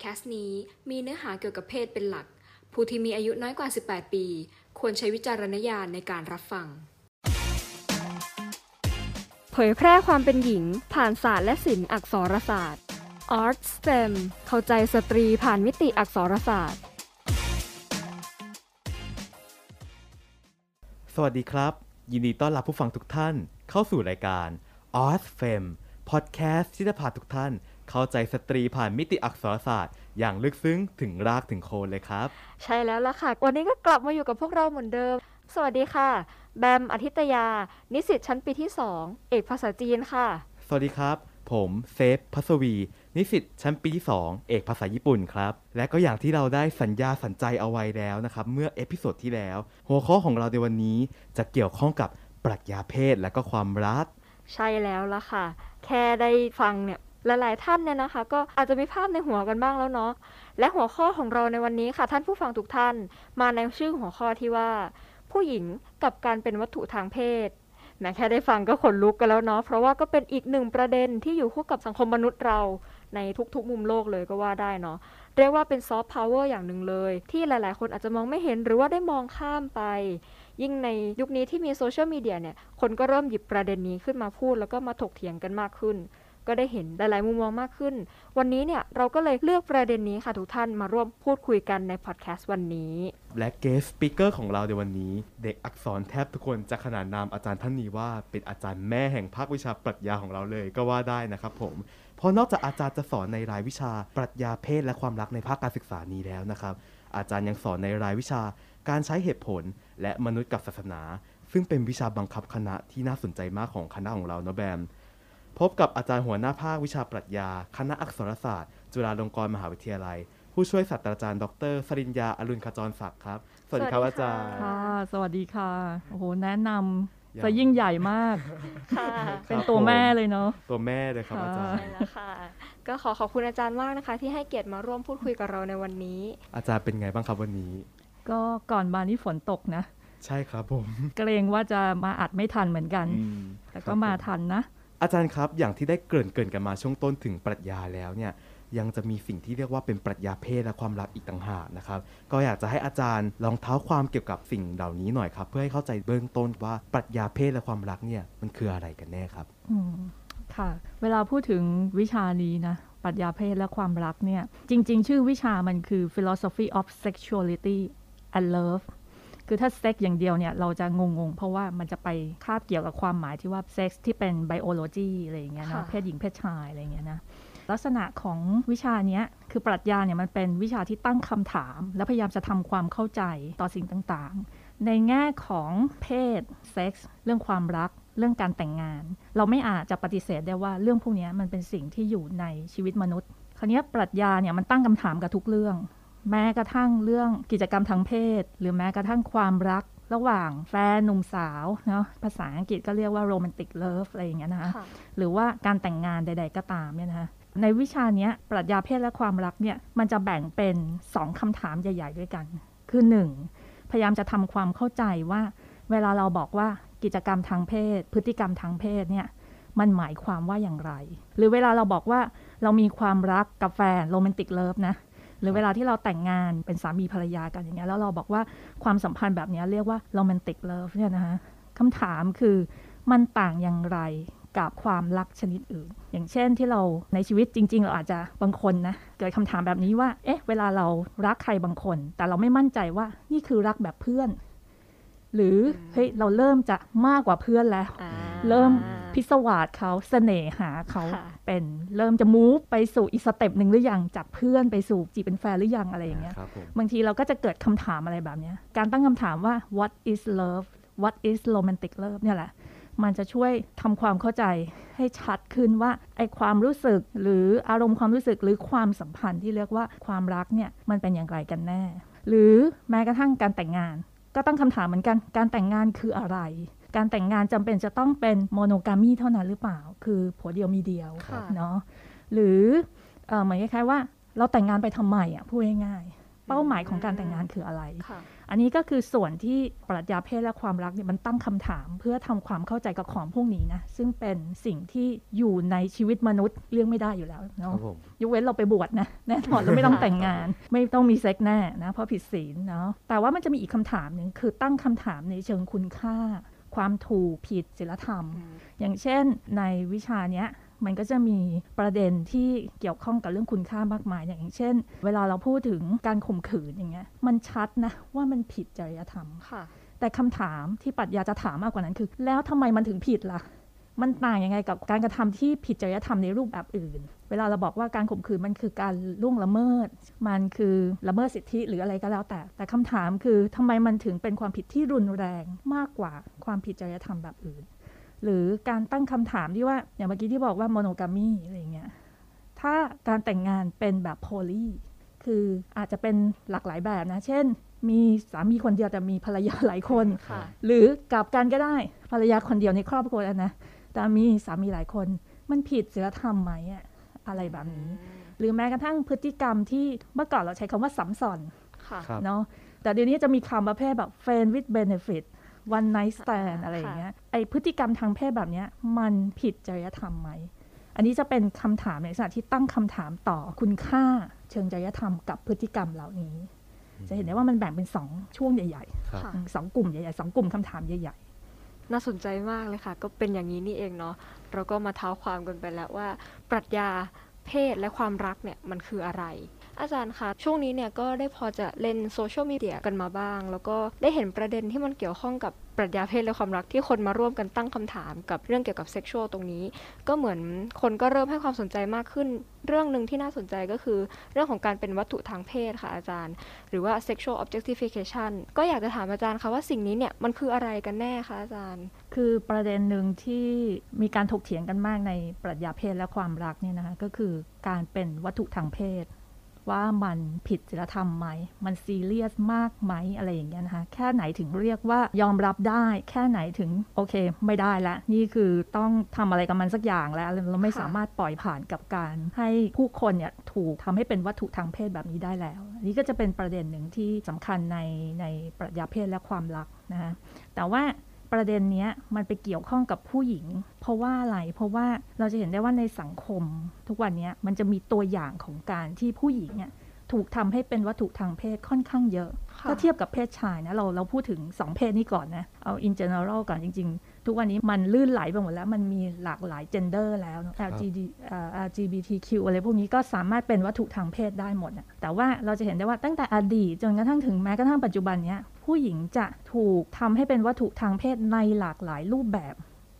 แคสต์นี้มีเนื้อหาเกี่ยวกับเพศเป็นหลัก ผู้ที่มีอายุน้อยกว่า 18 ปี ควรใช้วิจารณญาณในการรับฟัง เผยแพร่ความเป็นหญิง ผ่านศาสตร์และศิลป์อักษรศาสตร์ Art STEM เข้าใจสตรีผ่านมิติอักษรศาสตร์ สวัสดีครับ ยินดีต้อนรับผู้ฟังทุกท่าน เข้าสู่รายการ o s f e m Podcast ที่จะพาทุกท่าน เข้าใจสตรีผ่านมิติอักษรศาสตร์ อย่างลึกซึ้งถึงรากถึงโคนเลยครับ ใช่แล้วล่ะค่ะ วันนี้ก็กลับมาอยู่กับพวกเราเหมือนเดิม สวัสดีค่ะ แบมอธิตยา นิสิตชั้นปีที่ 2 เอกภาษาจีนค่ะ สวัสดีครับ ผมเซฟพัศวี นิสิตชั้นปีที่ 2 เอกภาษาญี่ปุ่นครับ และก็อย่างที่เราได้สัญญาสัญใจเอาไว้แล้วนะครับ เมื่อ episode ที่แล้ว หัวข้อของเราในวันนี้จะเกี่ยวข้องกับปรัชญาเพศและก็ความรัก ใช่แล้วล่ะค่ะ แค่ได้ฟังเนี่ย หลาย ๆ ท่านเนี่ยนะคะ ก็อาจจะมีภาพในหัวกันบ้างแล้วเนาะและหัวข้อของเราในวันนี้ค่ะ ท่านผู้ฟังทุกท่าน มาในชื่อหัวข้อที่ว่า ผู้หญิงกับการเป็นวัตถุทางเพศแม้แค่ได้ฟังก็ขนลุกกันแล้วเนาะเพราะว่าก็เป็นอีกหนึ่งประเด็นที่อยู่คู่กับสังคมมนุษย์เราในทุกๆ มุมโลกเลยก็ว่าได้เนาะเรียกว่าเป็นซอฟต์พาวเวอร์อย่างหนึ่งเลย ที่หลายๆ คนอาจจะมองไม่เห็นหรือว่าได้มองข้ามไป ยิ่งในยุคนี้ที่มีโซเชียลมีเดียเนี่ย คนก็เริ่มหยิบประเด็นนี้ขึ้นมาพูดแล้วก็มาถกเถียงกันมากขึ้น ก็ได้เห็นหลายๆมุมมองมากขึ้น วันนี้เนี่ยเราก็เลยเลือกประเด็นนี้ค่ะทุกท่านมาร่วมพูดคุยกันในพอดแคสต์วันนี้ และ guest speaker ของเราในวันนี้ เด็กอักษรแทบทุกคนจะขนานนามอาจารย์ท่านนี้ว่าเป็นอาจารย์แม่แห่งภาควิชาปรัชญาของเราเลยก็ว่าได้นะครับผมเพราะนอกจากอาจารย์จะสอนในรายวิชาปรัชญาเพศและความรักในภาคการศึกษานี้แล้วนะครับอาจารย์ยังสอนในรายวิชาการใช้เหตุผลและมนุษย์กับศาสนา ซึ่งเป็นวิชาบังคับคณะที่น่าสนใจมากของคณะของเราเนาะแบม พบกับอาจารย์หัวหน้าภาควิชาปรัชญา คณะอักษรศาสตร์ จุฬาลงกรณ์มหาวิทยาลัย ผู้ช่วยศาสตราจารย์ ดรสริญญาอรุณขจรศักดิ์ครับ สวัสดีครับสวัอาสดีจาค่ะรย์ค่ะ สวัสดีค่ะ โอ้โห แนะนยังำจะยิ่งใหญ่มากค่ะเป็นตัวแม่เลยเนาะ ตัวแม่เลยครับค่ะอาจารย์ใช่แล้วค่ะ ก็ขอขอบคุณอาจารย์มากนะคะ ที่ให้เกียรติมาร่วมพูดคุยกับเราในวันนี้ อาจารย์เป็นไงบ้างครับวันนี้ ก็ก่อนบานนี้ฝนตกนะ ใช่ครับผม เกรงว่าจะมาอัดไม่ทันเหมือนกันอืมแต่คก็รับมาผทันนะ อาจารย์ครับ อย่างที่ได้เกริ่นเกินกันมาช่วงต้นถึงปรัชญาแล้วเนี่ยยังจะมีสิ่งที่เรียกว่าเป็นปรัชญาเพศและความรักอีกต่างหากนะครับ ก็อยากจะให้อาจารย์ลองเท้าความเกี่ยวกับสิ่งเหล่านี้หน่อยครับ เพื่อให้เข้าใจเบื้องต้นว่าปรัชญาเพศและความรักเนี่ยมันคืออะไรกันแน่ครับอืมค่ะ เวลาพูดถึงวิชานี้นะปรัชญาเพศและความรักเนี่ยจริง ๆ ชื่อวิชามันคือ philosophy of sexuality and love คือถ้าเซ็กอย่างเดียวเนี่ยเราจะงงๆ เพราะว่ามันจะไปคาบเกี่ยวกับความหมายที่ว่าเซ็กส์ที่เป็น biology อะไรอย่างเงี้ยค่ะนะเพศหญิงเพศชายอะไรอย่างเงี้ยนะลักษณะของวิชาเนี้ยคือปรัชญาเนี่ยมันเป็นวิชาที่ตั้งคำถาม และพยายามจะทำความเข้าใจต่อสิ่งต่างๆ ในแง่ของเพศเซ็กส์เรื่องความรักเรื่องการแต่งงาน เราไม่อาจจะปฏิเสธได้ว่าเรื่องพวกเนี้ยมันเป็นสิ่งที่อยู่ในชีวิตมนุษย์คราวเนี้ยปรัชญาเนี่ยมันตั้งคำถามกับทุกเรื่อง แม้กระทั่งเรื่องกิจกรรมทางเพศ หรือแม้กระทั่งความรักระหว่างแฟนหนุ่มสาวเนาะภาษาอังกฤษก็เรียกว่า romantic love อะไรอย่างเงี้ยนะคะค่ะหรือว่าการแต่งงานใด ๆ ก็ตามเนี่ยนะคะในวิชาเนี้ยปรัชญาเพศและความรักเนี่ยมันจะแบ่งเป็นสองคำถามใหญ่ ๆ ด้วยกัน คือหนึ่งพยายามจะทำความเข้าใจว่า เวลาเราบอกว่ากิจกรรมทางเพศ พฤติกรรมทางเพศเนี่ยมันหมายความว่าอย่างไร หรือเวลาเราบอกว่าเรามีความรักกับแฟน romantic love นะ หรือเวลาที่เราแต่งงานเป็นสามีภรรยากันอย่างเงี้ยแล้วเราบอกว่าความสัมพันธ์แบบเนี้ยเรียกว่า romantic love เนี่ยนะคะคำถามคือมันต่างอย่างไรกับความรักชนิดอื่น อย่างเช่นที่เราในชีวิตจริง ๆ เราอาจจะบางคนนะเกิดคำถามแบบนี้ว่า เอ๊ะ เวลาเรารักใครบางคน แต่เราไม่มั่นใจว่านี่คือรักแบบเพื่อน หรือเฮ้ยเราเริ่มจะมากกว่าเพื่อนแล้วอ่าเริ่ม พิศวาสเขาเสน่หาเขาค่ะเป็นเริ่มจะ move ไปสู่อีก step หนึ่งหรือยังจากเพื่อนไปสู่จีบเป็นแฟนหรือยังอะไรอย่างเงี้ยครับผมบางทีเราก็จะเกิดคำถามอะไรแบบเนี้ยการตั้งคำถามว่า what is love what is romantic love เนี่ยแหละมันจะช่วยทำความเข้าใจให้ชัดขึ้นว่าไอความรู้สึกหรืออารมณ์ความรู้สึกหรือความสัมพันธ์ที่เรียกว่าความรักเนี่ยมันเป็นอย่างไรกันแน่ หรือแม้กระทั่งการแต่งงาน ก็ตั้งคำถามเหมือนกันการแต่งงานคืออะไร การแต่งงานจำเป็นจะต้องเป็นโมโนกามีเท่านั้นหรือเปล่า คือผัวเดียวมีเดียวค่ะเนาะหรือเออเหมือนคล้ายๆว่าเราแต่งงานไปทำไมอะพูดง่ายๆเป้าหมายของการแต่งงานคืออะไรค่ะอันนี้ก็คือส่วนที่ปรัชญาเพศและความรักเนี่ยมันตั้งคำถาม เพื่อทำความเข้าใจกับของพวกนี้นะซึ่งเป็นสิ่งที่อยู่ในชีวิตมนุษย์เลี่ยงไม่ได้อยู่แล้วคเนาะรับผมยกเว้นเราไปบวชนะแน่นอนเราไม่ต้องแต่งงาน ไม่ต้องมีเซ็กแน่นะเพราะผิดศีลเนาะแต่ว่ามันจะมีอีกคำถามหนึ่งคือตั้งคำถามในเชิงคุณค่า ความถูกผิดศีลธรรม อย่างเช่นในวิชาเนี้ยมันก็จะมีประเด็นที่เกี่ยวข้องกับเรื่องคุณค่ามากมาย อย่างเช่น เวลาเราพูดถึงการข่มขืนอย่างเงี้ยมันชัดนะว่ามันผิดจริยธรรมค่ะ แต่คำถามที่ปรัชญาจะถามมากกว่านั้นคือ แล้วทำไมมันถึงผิดล่ะ มันต่างยังไงกับการกระทำที่ผิดจริยธรรมในรูปแบบอื่น เวลาเราบอกว่าการข่มขืนมันคือการล่วงละเมิด มันคือละเมิดสิทธิหรืออะไรก็แล้วแต่ แต่คำถามคือทำไมมันถึงเป็นความผิดที่รุนแรงมากกว่าความผิดจริยธรรมแบบอื่น หรือการตั้งคำถามที่ว่าอย่างเมื่อกี้ที่บอกว่าโมโนกามีอะไรอย่างเงี้ย ถ้าการแต่งงานเป็นแบบโพลีคืออาจจะเป็นหลากหลายแบบนะ เช่น มีสามีคนเดียวแต่มีภรรยาหลายคนค่ะหรือกลับกันก็ได้ภรรยาคนเดียวในครอบครัวนะ แต่มีสามีหลายคน มันผิดศีลธรรมไหมอะอะไรแบบนี้ หรือแม้กระทั่งพฤติกรรมที่เมื่อก่อนเราใช้คำว่าสัมสอนค่ะครับเนาะแต่เดี๋ยวนี้จะมีคำประเภทแบบ friend with benefit one night stand อะไรอย่างเงี้ยไอพฤติกรรมทางเพศแบบเนี้ยมันผิดจริยธรรมไหม อันนี้จะเป็นคำถามในลักษณะที่ตั้งคำถามต่อคุณค่าเชิงจริยธรรมกับพฤติกรรมเหล่านี้ จะเห็นได้ว่ามันแบ่งเป็นสองช่วงใหญ่ครับค่ะๆสองกลุ่มใหญ่ๆสองกลุ่มคำถามใหญ่ น่าสนใจมากเลยค่ะ ก็เป็นอย่างนี้นี่เองเนาะเราก็มาเท้าความกันไปแล้วว่า ปรัชญาเพศและความรักเนี่ยมันคืออะไร อาจารย์คะช่วงนี้เนี่ยก็ได้พอจะเล่นโซเชียลมีเดียกันมาบ้าง แล้วก็ได้เห็นประเด็นที่มันเกี่ยวข้องกับปรัชญาเพศและความรักที่คนมาร่วมกันตั้งคำถามกับเรื่องเกี่ยวกับเซ็กชวลตรงนี้ ก็เหมือนคนก็เริ่มให้ความสนใจมากขึ้น เรื่องหนึ่งที่น่าสนใจก็คือ เรื่องของการเป็นวัตถุทางเพศค่ะอาจารย์ หรือว่า sexual objectification ก็อยากจะถามอาจารย์ค่ะว่าสิ่งนี้เนี่ยมันคืออะไรกันแน่คะอาจารย์ คือประเด็นหนึ่งที่มีการถกเถียงกันมากในปรัชญาเพศและความรักเนี่ยนะคะก็คือการเป็นวัตถุทางเพศ ว่ามันผิดศีลธรรมไหม มันซีเรียสมากไหมอะไรอย่างเงี้ยนะคะ แค่ไหนถึงเรียกว่ายอมรับได้ แค่ไหนถึงโอเค ไม่ได้ละ นี่คือต้องทำอะไรกับมันสักอย่างแล้ว เราไม่สามารถปล่อยผ่านกับการให้ผู้คนเนี่ยถูกทำให้เป็นวัตถุทางเพศแบบนี้ได้แล้วนนี้ก็จะเป็นประเด็นหนึ่งที่สำคัญในในปรัชญาเพศและความรักนะคะแต่ว่า ประเด็นเนี้ยมันไปเกี่ยวข้องกับผู้หญิง เพราะว่าอะไรเพราะว่าเราจะเห็นได้ว่าในสังคม ทุกวันนี้มันจะมีตัวอย่างของการที่ผู้หญิงเนี่ยถูกทำให้เป็นวัตถุทางเพศค่อนข้างเยอะ ถ้าเทียบกับเพศชายนะเราเราพูดถึง 2 เพศนี้ก่อนนะ เอา in general ก่อนจริง ทุกวันนี้มันลื่นไหลไปหมดแล้ว มันมีหลากหลาย gender แล้วเนอะ LGBT เอ่อ LGBTQ อะไรพวกนี้ก็สามารถเป็นวัตถุทางเพศได้หมดนะแต่ว่าเราจะเห็นได้ว่าตั้งแต่อดีตจนกระทั่งถึงแม้กระทั่งปัจจุบันเนี้ยผู้หญิงจะถูกทำให้เป็นวัตถุทางเพศในหลากหลายรูปแบบ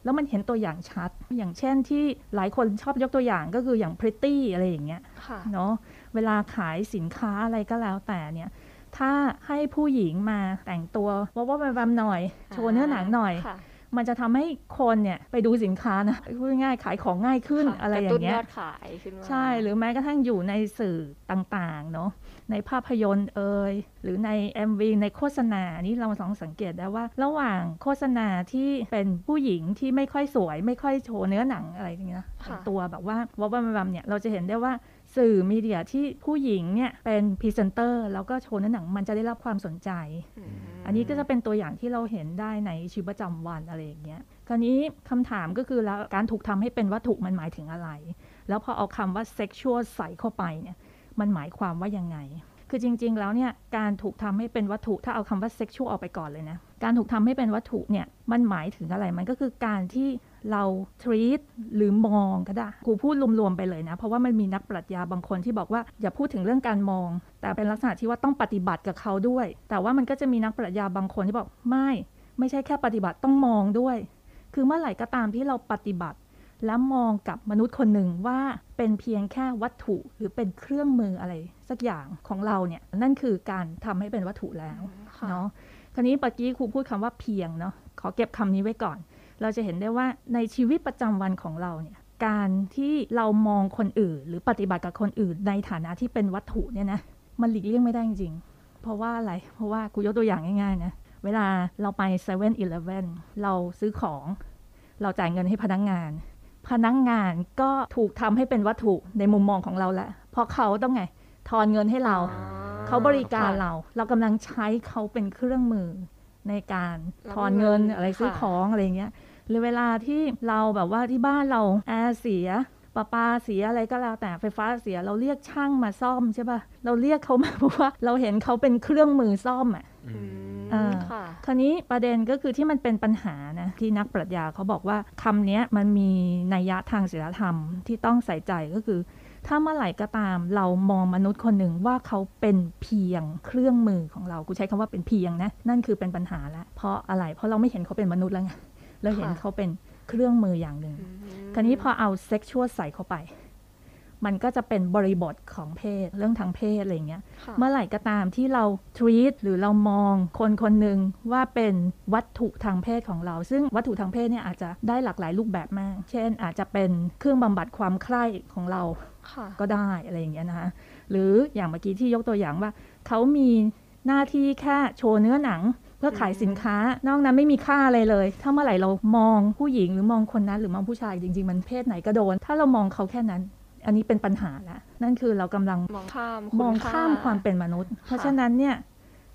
แล้วมันเห็นตัวอย่างชัด อย่างเช่นที่หลายคนชอบยกตัวอย่างก็คืออย่าง pretty อะไรอย่างเงี้ยค่ะเนาะเวลาขายสินค้าอะไรก็แล้วแต่เนี่ยถ้าให้ผู้หญิงมาแต่งตัวว่าว่าแวมๆหน่อย โชว์เนื้อหนังหน่อยค่ะ มันจะทำให้คนเนี่ยไปดูสินค้านะพูดง่ายๆขายของง่ายขึ้นค่อะไรอกตุ้ย่านงเงี้ยยอดขายขึ้นมาใช่หรือแม้กระทั่งอยู่ในสื่อต่างๆเนาะในภาพยนตร์เอ่ยหรือใน MV ในโฆษณานี่เราสองสังเกตได้ว่า ระหว่างโฆษณาที่เป็นผู้หญิงที่ไม่ค่อยสวย ไม่ค่อยโชว์เนื้อหนังอะไรอย่างเงี้ยนะค่ะแต่งตัวแบบว่าวับวับวับเนี่ยเราจะเห็นได้ว่า สื่อ media ที่ผู้หญิงเนี่ยเป็นพรีเซนเตอร์แล้วก็โชว์เนื้อหนังมันจะได้รับความสนใจอืมอันนี้ก็จะเป็นตัวอย่างที่เราเห็นได้ในชีวิตประจำวันอะไรอย่างเงี้ยคราวนี้คำถามก็คือแล้วการถูกทำให้เป็นวัตถุมันหมายถึงอะไร แล้วพอเอาคำว่า sexual ใส่เข้าไปเนี่ยมันหมายความว่ายังไง คือจริง ๆ แล้วเนี่ยการถูกทำให้เป็นวัตถุถ้าเอาคำว่า sexual ออกไปก่อนเลยนะ การถูกทำให้เป็นวัตถุเนี่ยมันหมายถึงอะไร มันก็คือการที่ เรา treat หรือมองก็ได้ครูพูดรวมๆไปเลยนะ เพราะว่ามันมีนักปรัชญาบางคนที่บอกว่าอย่าพูดถึงเรื่องการมอง แต่เป็นลักษณะที่ว่าต้องปฏิบัติกับเขาด้วย แต่ว่ามันก็จะมีนักปรัชญาบางคนที่บอกไม่ ไม่ใช่แค่ปฏิบัติต้องมองด้วย คือเมื่อไหร่ก็ตามที่เราปฏิบัติ และมองกับมนุษย์คนหนึ่งว่าเป็นเพียงแค่วัตถุหรือเป็นเครื่องมืออะไร สักอย่างของเราเนี่ยนั่นคือการทำให้เป็นวัตถุแล้วค่ะเนาะคราวนี้เมื่อกี้ครูพูดคำว่าเพียงเนาะขอเก็บคำนี้ไว้ก่อน เราจะเห็นได้ว่าในชีวิตประจำวันของเราเนี่ยการที่เรามองคนอื่น หรือปฏิบัติกับคนอื่น ในฐานะที่เป็นวัตถุเนี่ยนะมันหลีกเลี่ยงไม่ได้จริงๆเพราะว่าอะไร เพราะว่าครูยกตัวอย่างง่ายๆนะเวลาเราไป7 e เ e ่ e อเราซื้อของ เราจ่ายเงินให้พนักงาน พนักงานก็ถูกทำให้เป็นวัตถุในมุมมองของเราแล้วเพราะเขาต้องไงทอนเงินให้เราอ๋อเขาบริการค่ะเรา เรากำลังใช้เขาเป็นเครื่องมือในการรับถอนเงินเงินอะไรซื้อค่ะของอะไรเงี้ย หรือเวลาที่เราแบบว่าที่บ้านเราแอร์เสียประปาเสียอะไรก็แล้วแต่ไฟฟ้าเสียเราเรียกช่างมาซ่อมใช่ปะเราเรียกเขามาเพราะว่าเราเห็นเขาเป็นเครื่องมือซ่อมอะอือืมมอ่าค่ะคราวนี้ประเด็นก็คือที่มันเป็นปัญหานะที่นักปรัชญาเขาบอกว่าคำเนี้ยมันมีนัยยะทางศีลธรรมที่ต้องใส่ใจก็คือ ถ้าเมื่อไหร่ก็ตามเรามองมนุษย์คนหนึ่งว่าเขาเป็นเพียงเครื่องมือของเรากูใช้คำว่าเป็นเพียงนะนั่นคือเป็นปัญหาแล้วเพราะอะไรเพราะเราไม่เห็นเขาเป็นมนุษย์แล้วไง เราเห็นค่ะเขาเป็นเครื่องมืออย่างหนึ่งอืมคราวนี้พอเอาเซ็กชวลใส่เข้าไป มันก็จะเป็นบริบทของเพศเรื่องทางเพศอะไรอย่างเงี้ยค่ะเมื่อไหร่ก็ตามที่เรา treat หรือเรามองคนคนหนึ่งว่าเป็นวัตถุทางเพศของเรา ซึ่งวัตถุทางเพศเนี่ยอาจจะได้หลากหลายรูปแบบมาก เช่น อาจจะเป็นเครื่องบำบัดความใคร่ของเราค่ะก็ได้อะไรอย่างเงี้ยนะคะหรืออย่างเมื่อกี้ที่ยกตัวอย่างว่าเขามีหน้าที่แค่โชว์เนื้อหนัง เพื่อขายสินค้านอกนั้นไม่มีค่าอะไรเลย ถ้าเมื่อไหร่เรามองผู้หญิงหรือมองคนนั้นหรือมองผู้ชายจริง ๆ มันเพศไหนก็โดน ถ้าเรามองเขาแค่นั้น อันนี้เป็นปัญหาละนั่นคือเรากำลังมองข้ามมองคุณข้ามความเป็นมนุษย์ เพราะฉะนั้นเนี่ย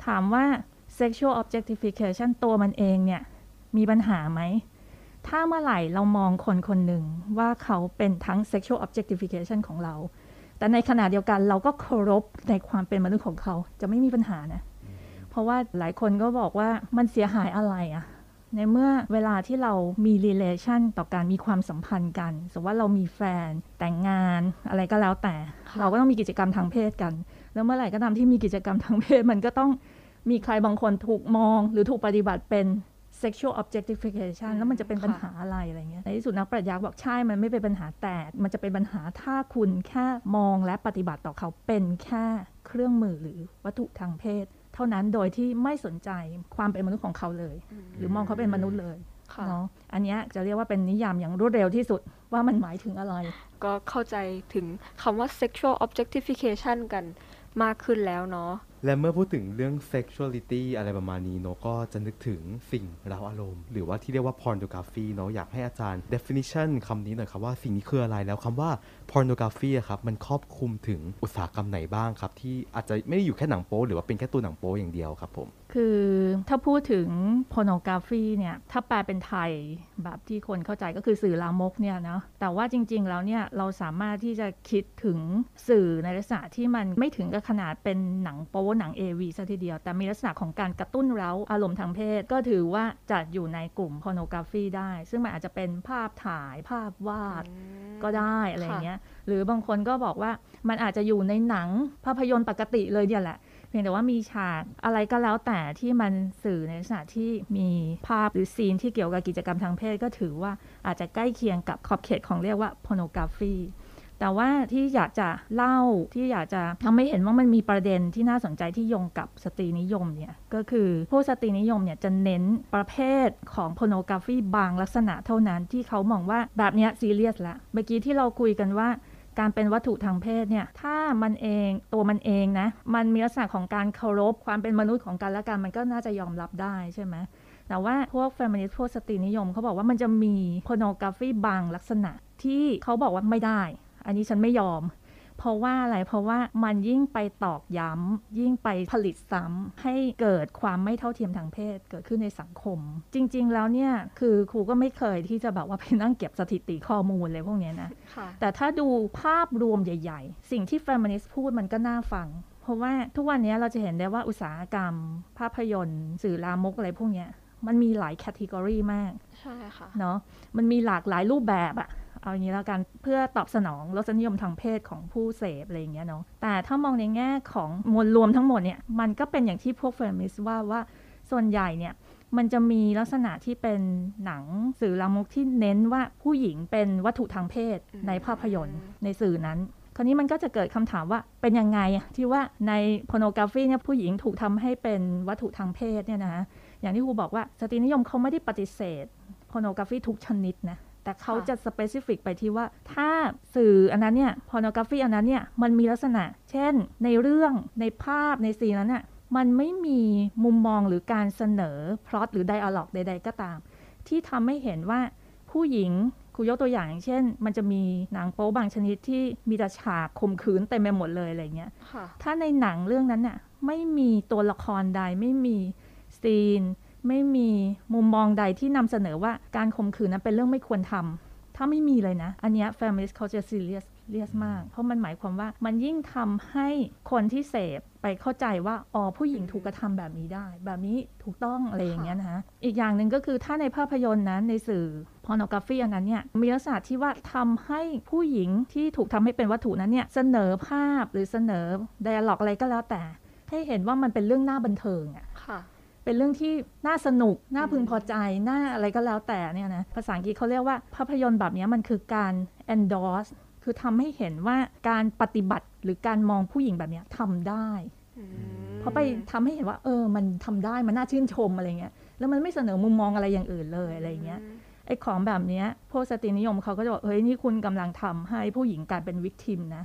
ถามว่า sexual objectification ตัวมันเองเนี่ยมีปัญหาไหม ถ้าเมื่อไหร่เรามองคนคนหนึ่งว่าเขาเป็นทั้ง sexual objectification ของเรา แต่ในขณะเดียวกันเราก็เคารพในความเป็นมนุษย์ของเขาจะไม่มีปัญหานะ เพราะว่าหลายคนก็บอกว่ามันเสียหายอะไรอะในเมื่อเวลาที่เรามี relation ต่อการมีความสัมพันธ์กัน สมมติว่าเรามีแฟนแต่งงานอะไรก็แล้วแต่ค่ะเราก็ต้องมีกิจกรรมทางเพศกัน แล้วเมื่อไหร่ก็ตามที่มีกิจกรรมทางเพศมันก็ต้องมีใครบางคนถูกมองหรือถูกปฏิบัติเป็น sexual objectification แล้วมันจะเป็นปัญหาอะไรอะไรเงี้ยในที่สุดนักปรัชญาบอกใช่ มันไม่เป็นปัญหาแต่ มันจะเป็นปัญหาถ้าคุณแค่มองและปฏิบัติต่อเขาเป็นแค่เครื่องมือหรือวัตถุทางเพศ เท่านั้นโดยที่ไม่สนใจความเป็นมนุษย์ของเขาเลย หรือมองเขาเป็นมนุษย์เลยค่ะเนาะอันเนี้ยจะเรียกว่าเป็นนิยามอย่างรวดเร็วที่สุดว่ามันหมายถึงอะไร ก็เข้าใจถึงคำว่า sexual objectification กันมากขึ้นแล้วเนาะและเมื่อพูดถึงเรื่อง sexuality อะไรประมาณนี้เนอะก็จะนึกถึงสิ่งเร้าอารมณ์ หรือว่าที่เรียกว่า pornography เนอะอยากให้อาจารย์ definition คำนี้หน่อยครับว่าสิ่งนี้คืออะไรแล้วคำว่า pornography ครับมันครอบคลุมถึงอุตสาหกรรมไหนบ้างครับ ที่อาจจะไม่ได้อยู่แค่หนังโป๊หรือว่าเป็นแค่ตัวหนังโป๊อย่างเดียวครับผมคือถ้าพูดถึง pornography เนี่ยถ้าแปลเป็นไทยแบบที่คนเข้าใจก็คือสื่อลามกเนี่ยนะแต่ว่าจริง ๆ แล้วเนี่ยเราสามารถที่จะคิดถึงสื่อในลักษณะที่มันไม่ถึงกับขนาดเป็นหนังโป๊หนัง AV ซะทีเดียว แต่มีลักษณะของการกระตุ้นเร้าอารมณ์ทางเพศ ก็ถือว่าจัดอยู่ในกลุ่ม pornography ได้ ซึ่งมันอาจจะเป็นภาพถ่ายภาพวาด ก็ได้อะไรอย่างเงี้ย หรือบางคนก็บอกว่ามันอาจจะอยู่ในหนังภาพยนตร์ปกติเลยเนี่ยแหละ เพียงแต่ว่ามีฉากอะไรก็แล้วแต่ที่มันสื่อในลักษณะที่มีภาพหรือ scene ที่เกี่ยวกับกิจกรรมทางเพศก็ถือว่าอาจจะใกล้เคียงกับขอบเขตของเรียกว่า pornography แต่ว่าที่อยากจะเล่าที่อยากจะทำให้เห็นว่ามันมีประเด็นที่น่าสนใจที่โยงกับสตรีนิยมเนี่ยก็คือพวกสตรีนิยมเนี่ยจะเน้นประเภทของ pornography บางลักษณะเท่านั้นที่เขามองว่าแบบนี้ซีเรียสละเมื่อกี้ที่เราคุยกันว่าการเป็นวัตถุทางเพศเนี่ย ถ้ามันเองตัวมันเองนะ มันมีลักษณะของการเคารพความเป็นมนุษย์ของกันและกันมันก็น่าจะยอมรับได้ใช่ไหมแต่ว่าพวก feminist พวกสตรีนิยมเขาบอกว่ามันจะมี pornography บางลักษณะที่เขาบอกว่าไม่ได้ อันนี้ฉันไม่ยอม เพราะว่าอะไร เพราะว่ามันยิ่งไปตอกย้ำ ยิ่งไปผลิตซ้ำให้เกิดความไม่เท่าเทียมทางเพศเกิดขึ้นในสังคม จริง ๆ แล้วเนี่ยคือครูก็ไม่เคยที่จะแบบว่าไปนั่งเก็บสถิติข้อมูลเลยพวกเนี้ยนะค่ะแต่ถ้าดูภาพรวมใหญ่ ๆ สิ่งที่ feminist พูดมันก็น่าฟังเพราะว่าทุกวันนี้เราจะเห็นได้ว่าอุตสาหกรรม ภาพยนตร์ สื่อลามกอะไรพวกเนี้ยมันมีหลาย category มาก ใช่ค่ะ เนาะมันมีหลากหลายรูปแบบอะ เอาอย่างนี้แล้วกันเพื่อตอบสนองรสนิยมทางเพศของผู้เสพอะไรอย่างเงี้ยเนาะแต่ถ้ามองในแง่ของมวลรวมทั้งหมดเนี่ยมันก็เป็นอย่างที่พวกเฟมินิสต์ว่าว่าส่วนใหญ่เนี่ยมันจะมีลักษณะที่เป็นหนังสื่อลามกที่เน้นว่าผู้หญิงเป็นวัตถุทางเพศอืมในภาพยนตร์ในสื่อนั้น คราวนี้มันก็จะเกิดคำถามว่าเป็นยังไงอะที่ว่าใน pornography เนี่ยผู้หญิงถูกทำให้เป็นวัตถุทางเพศเนี่ยนะอย่างที่ครูบอกว่าสตรีนิยมเขาไม่ได้ปฏิเสธ pornography ทุกชนิดนะ แต่เขาจะ specific ไปที่ว่า ถ้าสื่ออันนั้นเนี่ย pornography อันนั้นเนี่ยมันมีลักษณะ เช่น ในเรื่องในภาพในซีนนั้นน่ะมันไม่มีมุมมองหรือการเสนอพล็อตหรือ dialog ใด ๆ ก็ตาม ที่ทำให้เห็นว่าผู้หญิงครูยกตัวอย่างอย่าง เช่น มันจะมีหนังโป๊บางชนิดที่มีแต่ฉากข่มขืนเต็มไปหมดเลยอะไรเงี้ยค่ะถ้าในหนังเรื่องนั้นน่ะไม่มีตัวละครใดไม่มีซีน ไม่มีมุมมองใดที่นำเสนอว่าการข่มขืนนั้นเป็นเรื่องไม่ควรทำถ้าไม่มีเลยนะ อันเนี้ย feminist เขาจะ serious serious มาก เพราะมันหมายความว่ามันยิ่งทำให้คนที่เสพไปเข้าใจว่าอ๋อผู้หญิงถูกกระทำแบบนี้ได้ แบบนี้ถูกต้องอะไรอย่างเงี้ยนะคะอีกอย่างหนึ่งก็คือถ้าในภาพยนตร์นั้นในสื่อ pornography อันนั้นเนี่ยมีลักษณะที่ว่าทำให้ผู้หญิงที่ถูกทำให้เป็นวัตถุนั้นเนี่ยเสนอภาพหรือเสนอ dialog อะไรก็แล้วแต่ ให้เห็นว่ามันเป็นเรื่องน่าบันเทิงอะค่ะ เป็นเรื่องที่น่าสนุก น่าพึงพอใจ น่าอะไรก็แล้วแต่เนี่ยนะ ภาษาอังกฤษเขาเรียกว่าภาพยนตร์แบบนี้มันคือการ endorse คือทำให้เห็นว่าการปฏิบัติหรือการมองผู้หญิงแบบเนี้ยทำได้อืมเพราะไปทำให้เห็นว่า เออ มันทำได้ มันน่าชื่นชมอะไรเงี้ย แล้วมันไม่เสนอมุมมองอะไรอย่างอื่นเลยอะไรเงี้ยไอ้ของแบบเนี้ยพวกสตรีนิยมเขาก็จะบอกเฮ้ยนี่คุณกำลังทำให้ผู้หญิงกลายเป็นวิกทิมนะ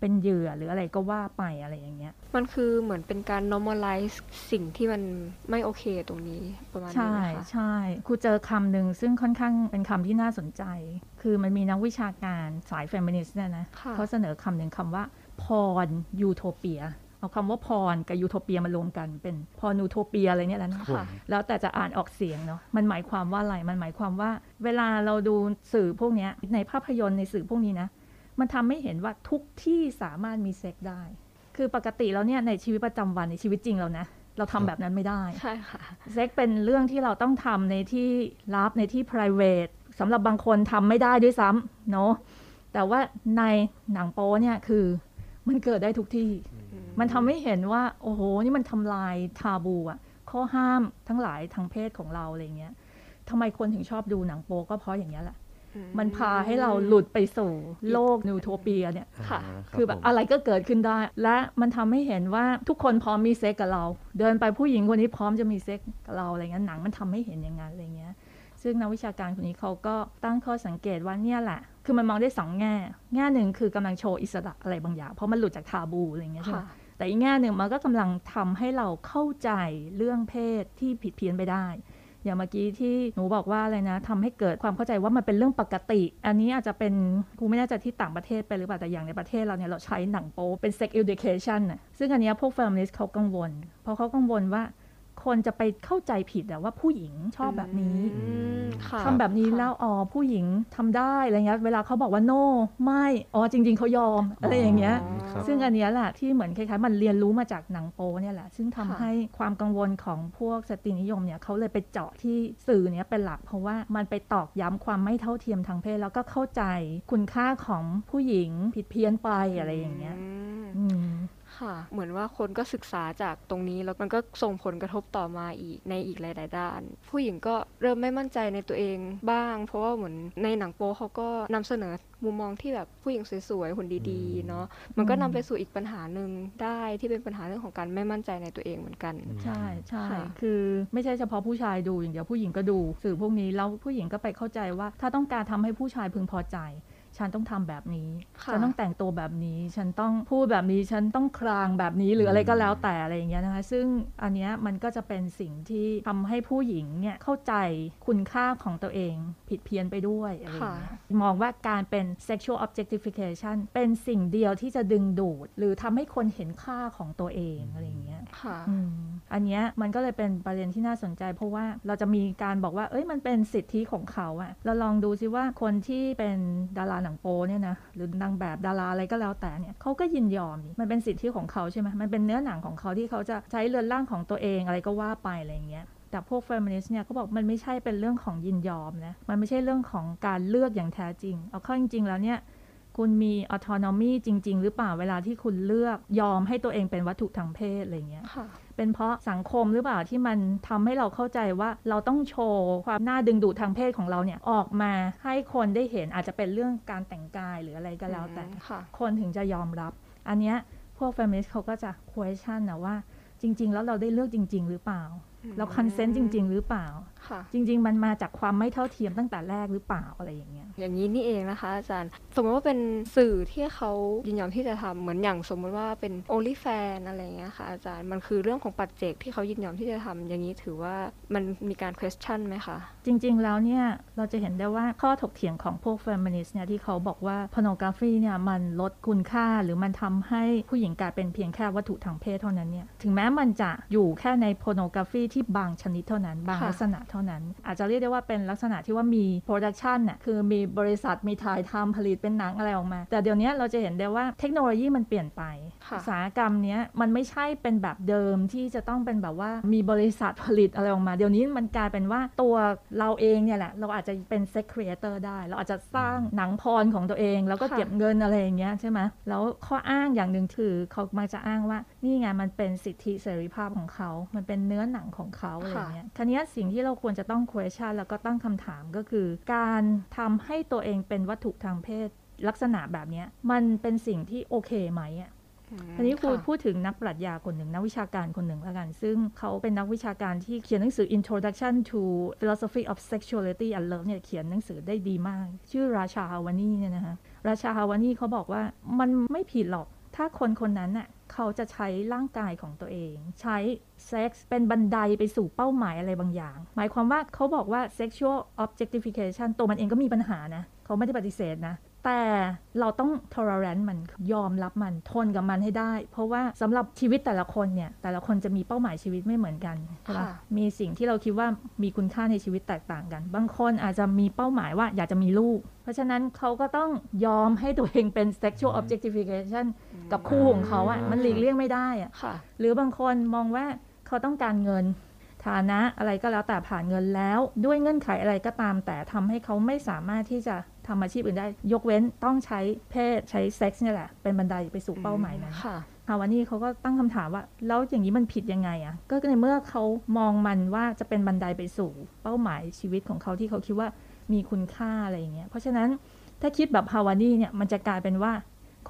เป็นเหยื่อหรืออะไรก็ว่าไปอะไรอย่างเงี้ย มันคือเหมือนเป็นการ normalize สิ่งที่มันไม่โอเคตรงนี้ประมาณนี้ใช่นะคะใช่ครูเจอคำหนึ่งซึ่งค่อนข้างเป็นคำที่น่าสนใจ คือมันมีนักวิชาการสายเฟมินิสต์เนี่ยนะค่ะเขาเสนอคำหนึ่งคำว่า porn utopia เอาคำว่า porn กับยูโทเปียมารวมกันเป็น pornutopia อะไรเนี่ยแหละนะค่ะแล้วแต่จะอ่านออกเสียงเนาะมันหมายความว่าอะไรมันหมายความว่า เวลาเราดูสื่อพวกเนี้ยในภาพยนตร์ในสื่อพวกนี้นะ มันทำให้เห็นว่าทุกที่สามารถมีเซ็กส์ได้ คือปกติแล้วเนี่ยในชีวิตประจำวันในชีวิตจริงเรานะ เราทำแบบนั้นไม่ได้ ใช่ค่ะ เซ็กเป็นเรื่องที่เราต้องทำในที่ลับในที่ private สำหรับบางคนทำไม่ได้ด้วยซ้ำเนาะ แต่ว่าในหนังโป๊เนี่ยคือมันเกิดได้ทุกที่ มันทำให้เห็นว่า โอ้โห นี่มันทำลายทาบูอะข้อห้ามทั้งหลายทางเพศของเราอะไรเงี้ยทำไมคนถึงชอบดูหนังโป๊ก็เพราะอย่างเงี้ยแหละ มันพาให้เราหลุดไปสู่โลกนิวโทเปียเนี่ยค่ะาคือแบบผมอะไรก็เกิดขึ้นได้ และมันทำให้เห็นว่าทุกคนพร้อมมีเซ็กกับเรา เดินไปผู้หญิงคนนี้พร้อมจะมีเซ็กกับเราอะไรเงี้ยหนังมันทำให้เห็นอย่างนั้นอะไรเงี้ยซึ่งนักวิชาการคนนี้เขาก็ตั้งข้อสังเกตว่าเนี่ยแหละ คือมันมองได้สองแง่ แง่หนึ่งคือกำลังโชว์อิสระอะไรบางอย่าง เพราะมันหลุดจากทาบูอะไรเงี้ยใช่ไหมค่ะแต่อีกแง่หนึ่งมันก็กำลังทำให้เราเข้าใจเรื่องเพศที่ผิดเพี้ยนไปได้ อย่างเมื่อกี้ที่หนูบอกว่าอะไรนะทำให้เกิดความเข้าใจว่ามันเป็นเรื่องปกติ อันนี้อาจจะเป็นกูไม่แน่ใจที่ต่างประเทศไปหรือเปล่าแต่อย่างในประเทศเราเนี่ยเราใช้หนังโป๊เป็น sex education น่ะซึ่งอันนี้พวก feminist เขากังวล เพราะเขากังวลว่า คนจะไปเข้าใจผิดอะว่าผู้หญิงชอบแบบนี้อืมค่ะทำแบบนี้ค่ะแล้วอ๋อผู้หญิงทำได้อะไรเงี้ยเวลาเขาบอกว่า no ไม่อ๋อจริง ๆเขายอมอะไรอย่างเงี้ยครับซึ่งอันเนี้ยแหละที่เหมือนคล้ายๆมันเรียนรู้มาจากหนังโป๊เนี่ยแหละ ซึ่งทำค่ะให้ความกังวลของพวกสตรีนิยมเนี่ยเขาเลยไปเจาะที่สื่อเนี้ยเป็นหลัก เพราะว่ามันไปตอกย้ำความไม่เท่าเทียมทางเพศแล้วก็เข้าใจคุณค่าของผู้หญิงผิดเพี้ยนไปอะไรอย่างเงี้ยมอืม ค่ะ เหมือนว่าคนก็ศึกษาจากตรงนี้ แล้วมันก็ส่งผลกระทบต่อมาอีกในอีกหลาย ๆ ด้าน ผู้หญิงก็เริ่มไม่มั่นใจในตัวเองบ้าง เพราะว่าเหมือนในหนังโป๊เขาก็นำเสนอมุมมองที่แบบผู้หญิงสวย ๆ หุ่นดีๆ เนาะมันก็นำไปสู่อีกปัญหาหนึ่งได้ที่เป็นปัญหาเรื่องของการไม่มั่นใจในตัวเองเหมือนกัน ใช่ใช่ค่ะคือไม่ใช่เฉพาะผู้ชายดูอย่างเดียวผู้หญิงก็ดูสื่อพวกนี้แล้วผู้หญิงก็ไปเข้าใจว่า ถ้าต้องการทำให้ผู้ชายพึงพอใจ ฉันต้องทำแบบนี้ค่ะฉันต้องแต่งตัวแบบนี้ ฉันต้องพูดแบบนี้ ฉันต้องครางแบบนี้หรืออะไรก็แล้วแต่อะไรอย่างเงี้ยนะคะ ซึ่งอันเนี้ยมันก็จะเป็นสิ่งที่ทำให้ผู้หญิงเนี่ยเข้าใจคุณค่าของตัวเองผิดเพี้ยนไปด้วยอะไรอย่างเงี้ยมองว่าการเป็น sexual objectification เป็นสิ่งเดียวที่จะดึงดูด หรือทำให้คนเห็นค่าของตัวเองอะไรอย่างเงี้ยค่ะอืมอันเนี้ยมันก็เลยเป็นประเด็นที่น่าสนใจ เพราะว่าเราจะมีการบอกว่า เอ้ยมันเป็นสิทธิของเขาอะเราลองดูซิว่าคนที่เป็นดาราหนังโปเนี่ยนะหรือนางแบบดาราอะไรก็แล้วแต่เนี่ยเขาก็ยินยอมมันเป็นสิทธิของเขาใช่ไหมมันเป็นเนื้อหนังของเขาที่เขาจะใช้เรือนร่างของตัวเองอะไรก็ว่าไปอะไรอย่างเงี้ยแต่พวกเฟมินิสต์เนี่ยเขาบอกมันไม่ใช่เป็นเรื่องของยินยอมนะมันไม่ใช่เรื่องของการเลือกอย่างแท้จริง เอาเข้าจริง ๆ แล้วเนี่ยคุณมี autonomy จริง ๆ หรือเปล่าเวลาที่คุณเลือกยอมให้ตัวเองเป็นวัตถุทางเพศอะไรเงี้ยค่ะ เป็นเพราะสังคมหรือเปล่าที่มันทำให้เราเข้าใจว่าเราต้องโชว์ความน่าดึงดูดทางเพศของเราเนี่ยออกมาให้คนได้เห็นอาจจะเป็นเรื่องการแต่งกายหรืออะไรก็แล้วแต่ค่ะคนถึงจะยอมรับ อันเนี้ยพวก feminist เขาก็จะ question นะว่าจริง ๆ แล้วเราได้เลือกจริง ๆ หรือเปล่า เรา consent จริง ๆ หรือเปล่าค่ะจริง ๆ มันมาจากความไม่เท่าเทียมตั้งแต่แรกหรือเปล่าอะไรอย่างเงี้ย อย่างนี้นี่เองนะคะอาจารย์ สมมติว่าเป็นสื่อที่เขายินยอมที่จะทำเหมือนอย่างสมมุติว่าเป็น only fan อะไรอย่างเงี้ยค่ะอาจารย์มันคือเรื่องของปัจเจกที่เขายินยอมที่จะทำอย่างนี้ถือว่ามันมีการ question ไหมคะจริง ๆ แล้วเนี่ยเราจะเห็นได้ว่าข้อถกเถียงของพวก feminist เนี่ยที่เขาบอกว่า pornography เนี่ยมันลดคุณค่าหรือมันทำให้ผู้หญิงกลายเป็นเพียงแค่วัตถุทางเพศเท่านั้นเนี่ยถึงแม้มันจะอยู่แค่ใน pornography ที่บางชนิดเท่านั้นบางค่ะลักษณะเท่านั้น อาจจะเรียกได้ว่าเป็นลักษณะที่ว่ามี production น่ะคือมีบริษัทมีถ่ายทำผลิตเป็นหนังอะไรออกมา แต่เดี๋ยวนี้เราจะเห็นได้ว่าเทคโนโลยีมันเปลี่ยนไปค่ะอุตสาหกรรมเนี้ยมันไม่ใช่เป็นแบบเดิมที่จะต้องเป็นแบบว่ามีบริษัทผลิตอะไรออกมา เดี๋ยวนี้มันกลายเป็นว่าตัวเราเองเนี่ยแหละ เราอาจจะเป็น sex creator ได้ เราอาจจะสร้างหนัง porn ของตัวเอง แล้วก็ค่ะเก็บเงินอะไรอย่างเงี้ยใช่ไหมแล้วข้ออ้างอย่างหนึ่งคือเขามักจะอ้างว่านี่ไงมันเป็นสิทธิเสรีภาพของเขา มันเป็นเนื้อหนังของเขาอะไรอย่างเงี้ยคราวเนี้ยสิ่งที่เราควรจะต้อง question แล้วก็ตั้งคำถามก็คือ การทำให้ตัวเองเป็นวัตถุทางเพศลักษณะแบบเนี้ยมันเป็นสิ่งที่โอเคไหมอะอืมทีนี้ครูค่ะพูดถึงนักปรัชญาคนหนึ่งนักวิชาการคนหนึ่งแล้วกัน ซึ่งเขาเป็นนักวิชาการที่เขียนหนังสือ Introduction to Philosophy of Sexuality and Love เนี่ยเขียนหนังสือได้ดีมาก ชื่อราชาฮาวานีเนี่ยนะคะราชาฮาวานีเขาบอกว่ามันไม่ผิดหรอก ถ้าคนคนนั้นน่ะ เขาจะใช้ร่างกายของตัวเอง ใช้เซ็กส์เป็นบันไดไปสู่เป้าหมายอะไรบางอย่าง หมายความว่าเขาบอกว่า sexual objectification ตัวมันเองก็มีปัญหานะ เขาไม่ได้ปฏิเสธนะ แต่เราต้อง tolerance มันยอมรับมันทนกับมันให้ได้ เพราะว่าสำหรับชีวิตแต่ละคนเนี่ย แต่ละคนจะมีเป้าหมายชีวิตไม่เหมือนกันใช่ปะค่ะมีสิ่งที่เราคิดว่ามีคุณค่าในชีวิตแตกต่างกัน บางคนอาจจะมีเป้าหมายว่าอยากจะมีลูก เพราะฉะนั้นเขาก็ต้องยอมให้ตัวเองเป็น sexual objectification กับคู่ของเขาอะมันหลีกเลี่ยงไม่ได้อะค่ะหรือบางคนมองว่าเขาต้องการเงิน ฐานะอะไรก็แล้วแต่ผ่านเงินแล้ว ด้วยเงื่อนไขอะไรก็ตาม แต่ทำให้เขาไม่สามารถที่จะทำอาชีพอื่นได้ ยกเว้นต้องใช้เพศใช้เซ็กซ์เนี่ยแหละ เป็นบันไดไปสู่เป้าหมายนั้นค่ะ Halwani เขาก็ตั้งคำถามว่า แล้วอย่างนี้มันผิดยังไงอะ่ะ ก็ในเมื่อเขามองมันว่าจะเป็นบันไดไปสู่เป้าหมายชีวิตของเขาที่เขาคิดว่ามีคุณค่าอะไรอย่างเงี้ยเพราะฉะนั้นถ้าคิดแบบ Halwani เนี่ยมันจะกลายเป็นว่า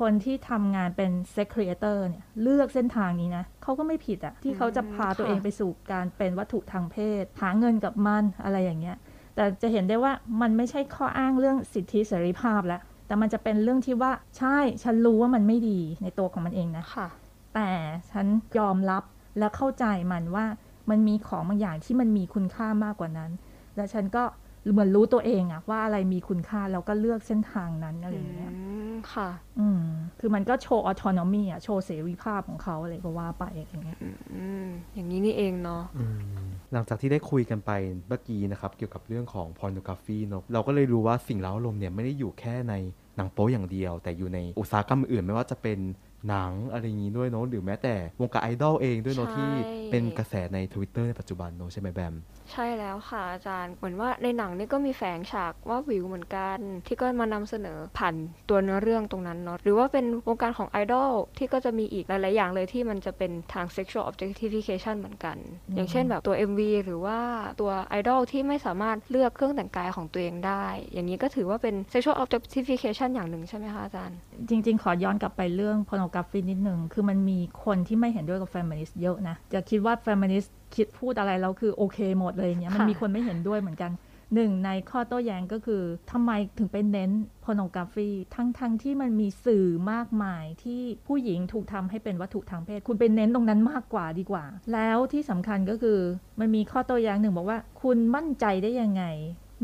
คนที่ทำงานเป็น sex creator เนี่ยเลือกเส้นทางนี้นะเขาก็ไม่ผิดอะที่เขาจะพาตัวเองไปสู่การเป็นวัตถุทางเพศ หาเงินกับมันอะไรอย่างเงี้ยแต่จะเห็นได้ว่ามันไม่ใช่ข้ออ้างเรื่องสิทธิเสรีภาพแล้วแต่มันจะเป็นเรื่องที่ว่าใช่ฉันรู้ว่ามันไม่ดีในตัวของมันเองนะค่ะแต่ฉันยอมรับและเข้าใจมันว่ามันมีของบางอย่างที่มันมีคุณค่ามากกว่านั้น และฉันก็ เหมือนรู้ตัวเองอะว่าอะไรมีคุณค่าแล้วก็เลือกเส้นทางนั้นอะไรอย่างเงี้ยอืมค่ะ อืมคือมันก็โชว์ออโตนอมีอะโชว์เสรีภาพของเขาอะไรก็ว่าไปอะไรอย่างเงี้ยอืมอย่างนี้นี่เองเนาะอืมหลังจากที่ได้คุยกันไปเมื่อกี้นะครับ เกี่ยวกับเรื่องของ pornography เนอะเราก็เลยรู้ว่าสิ่งเล้าอารมณ์เนี่ยไม่ได้อยู่แค่ในหนังโป๊อย่างเดียว แต่อยู่ในอุตสาหกรรมอื่นไม่ว่าจะเป็นหนังอะไรอย่างนี้ด้วยเนอะหรือแม้แต่วงการไอดอลเองด้วยเนอะใช่ที่เป็นกระแสใน Twitter ในปัจจุบันเนอะใช่ไหมแบม ใช่แล้วค่ะอาจารย์เหมือนว่าในหนังนี่ก็มีแฝงฉากว่าวิวเหมือนกัน ที่ก็มานำเสนอผ่านตัวเนื้อเรื่องตรงนั้นเนาะหรือว่าเป็นวงการของไอดอลที่ก็จะมีอีกหลาย ๆ อย่างเลยที่มันจะเป็นทาง sexual objectification เหมือนกันอืมอย่างเช่นแบบตัว MV หรือว่าตัวไอดอลที่ไม่สามารถเลือกเครื่องแต่งกายของตัวเองได้ อย่างนี้ก็ถือว่าเป็น sexual objectification อย่างหนึ่งใช่ไหมคะอาจารย์ จริง ๆ ขอย้อนกลับไปเรื่อง pornography นิดหนึ่งคือมันมีคนที่ไม่เห็นด้วยกับ feminist เยอะนะจะคิดว่า feminist คิดพูดอะไรแล้วคือโอเคหมดเลยอย่างเงี้ยมันค่ะมีคนไม่เห็นด้วยเหมือนกันหนึ่งในข้อโต้แย้งก็คือทำไมถึงไปเน้น pornography ทั้งๆทที่มันมีสื่อมากมายที่ผู้หญิงถูกทำให้เป็นวัตถุทางเพศ คุณไปเน้นตรงนั้นมากกว่าดีกว่า แล้วที่สำคัญก็คือมันมีข้อโต้แย้งหนึ่งบอกว่า คุณมั่นใจได้ยังไง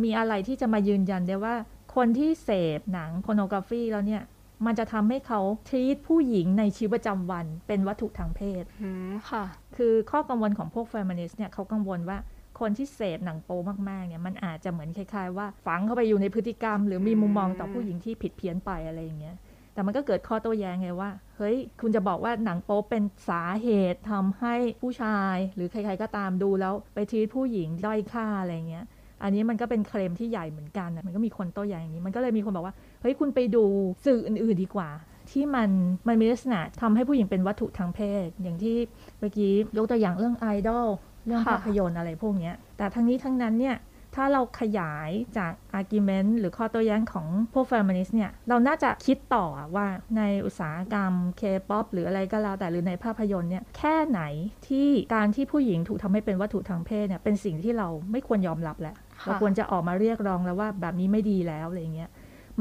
มีอะไรที่จะมายืนยันได้ว่า คนที่เสพหนัง pornography แล้วเนี่ยมันจะทำให้เขาทีตผู้หญิงในชีวิตประจำวันเป็นวัตถุทางเพศอืมค่ะ คือข้อกังวลของพวก feminist เนี่ยเขากังวลว่า คนที่เสพหนังโป๊มากๆเนี่ยมันอาจจะเหมือนคล้ายๆว่าฝังเข้าไปอยู่ในพฤติกรรม หรือมีมุมมองต่อผู้หญิงที่ผิดเพี้ยนไปอะไรอย่างเงี้ยแต่มันก็เกิดข้อโต้แย้งไงว่า เฮ้ย คุณจะบอกว่าหนังโป๊เป็นสาเหตุทำให้ผู้ชาย หรือใครๆก็ตามดูแล้วไปทีตผู้หญิงด้อยค่าอะไรเงี้ย อันนี้มันก็เป็นเคลมที่ใหญ่เหมือนกันนะมันก็มีคนโต้แย้งอย่างนี้ มันก็เลยมีคนบอกว่า เฮ้ย คุณไปดูสื่ออื่น ๆ ดีกว่า ที่มันมันมีลักษณะทำให้ผู้หญิงเป็นวัตถุทางเพศ อย่างที่เมื่อกี้ยกตัวอย่างเรื่องไอดอล เรื่องค่ะภาพยนตร์อะไรพวกเนี้ยแต่ทั้งนี้ทั้งนั้นเนี่ยถ้าเราขยายจาก argument หรือข้อโต้แย้งของพวก feminist เนี่ย เราน่าจะคิดต่อว่าในอุตสาหกรรม K-POP หรืออะไรก็แล้วแต่หรือในภาพยนตร์เนี่ย แค่ไหนที่การที่ผู้หญิงถูกทำให้เป็นวัตถุทางเพศเนี่ย เป็นสิ่งที่เราไม่ควรยอมรับแหละค่ะเราควรจะออกมาเรียกร้องแล้วว่าแบบนี้ไม่ดีแล้วอะไรเงี้ย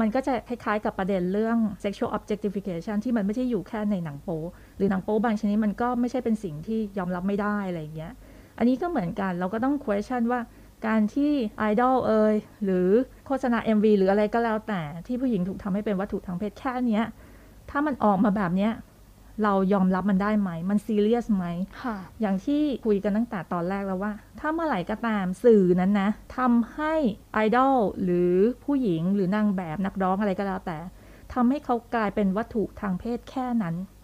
มันก็จะคล้ายๆกับประเด็นเรื่อง sexual objectification ที่มันไม่ใช่อยู่แค่ในหนังโป๊หรือหนังโป๊บางชนิดมันก็ไม่ใช่เป็นสิ่งที่ยอมรับไม่ได้อะไรอย่างเงี้ย อันนี้ก็เหมือนกันเราก็ต้อง question ว่าการที่ไอดอลเอยหรือโฆษณา MV หรืออะไรก็แล้วแต่ที่ผู้หญิงถูกทำให้เป็นวัตถุทางเพศแค่เนี้ย ถ้ามันออกมาแบบเนี้ยเรายอมรับมันได้ไหม มันซีเรียสไหมค่ะอย่างที่คุยกันตั้งแต่ตอนแรกแล้วว่า ถ้าเมื่อไหร่ก็ตามสื่อนั้นนะทำให้ไอดอลหรือผู้หญิงหรือนางแบบนักร้องอะไรก็แล้วแต่ทำให้เขากลายเป็นวัตถุทางเพศแค่นั้นค่ะ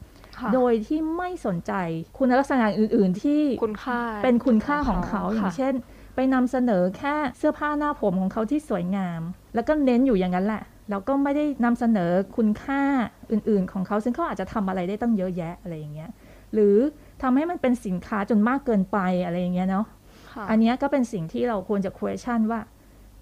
โดยที่ไม่สนใจคุณลักษณะอื่น ๆ ที่คุณค่าเป็นคุณค่าของเขาค่ะอย่างเช่น ไปนำเสนอแค่เสื้อผ้าหน้าผมของเขาที่สวยงาม แล้วก็เน้นอยู่อย่างนั้นแหละแล้วก็ไม่ได้นำเสนอคุณค่าอื่น ๆ ของเขาซึ่งเขาอาจจะทำอะไรได้ตั้งเยอะแยะอะไรอย่างเงี้ยหรือทำให้มันเป็นสินค้าจนมากเกินไปอะไรอย่างเงี้ยเนาะค่ะอันเนี้ยก็เป็นสิ่งที่เราควรจะ question ว่า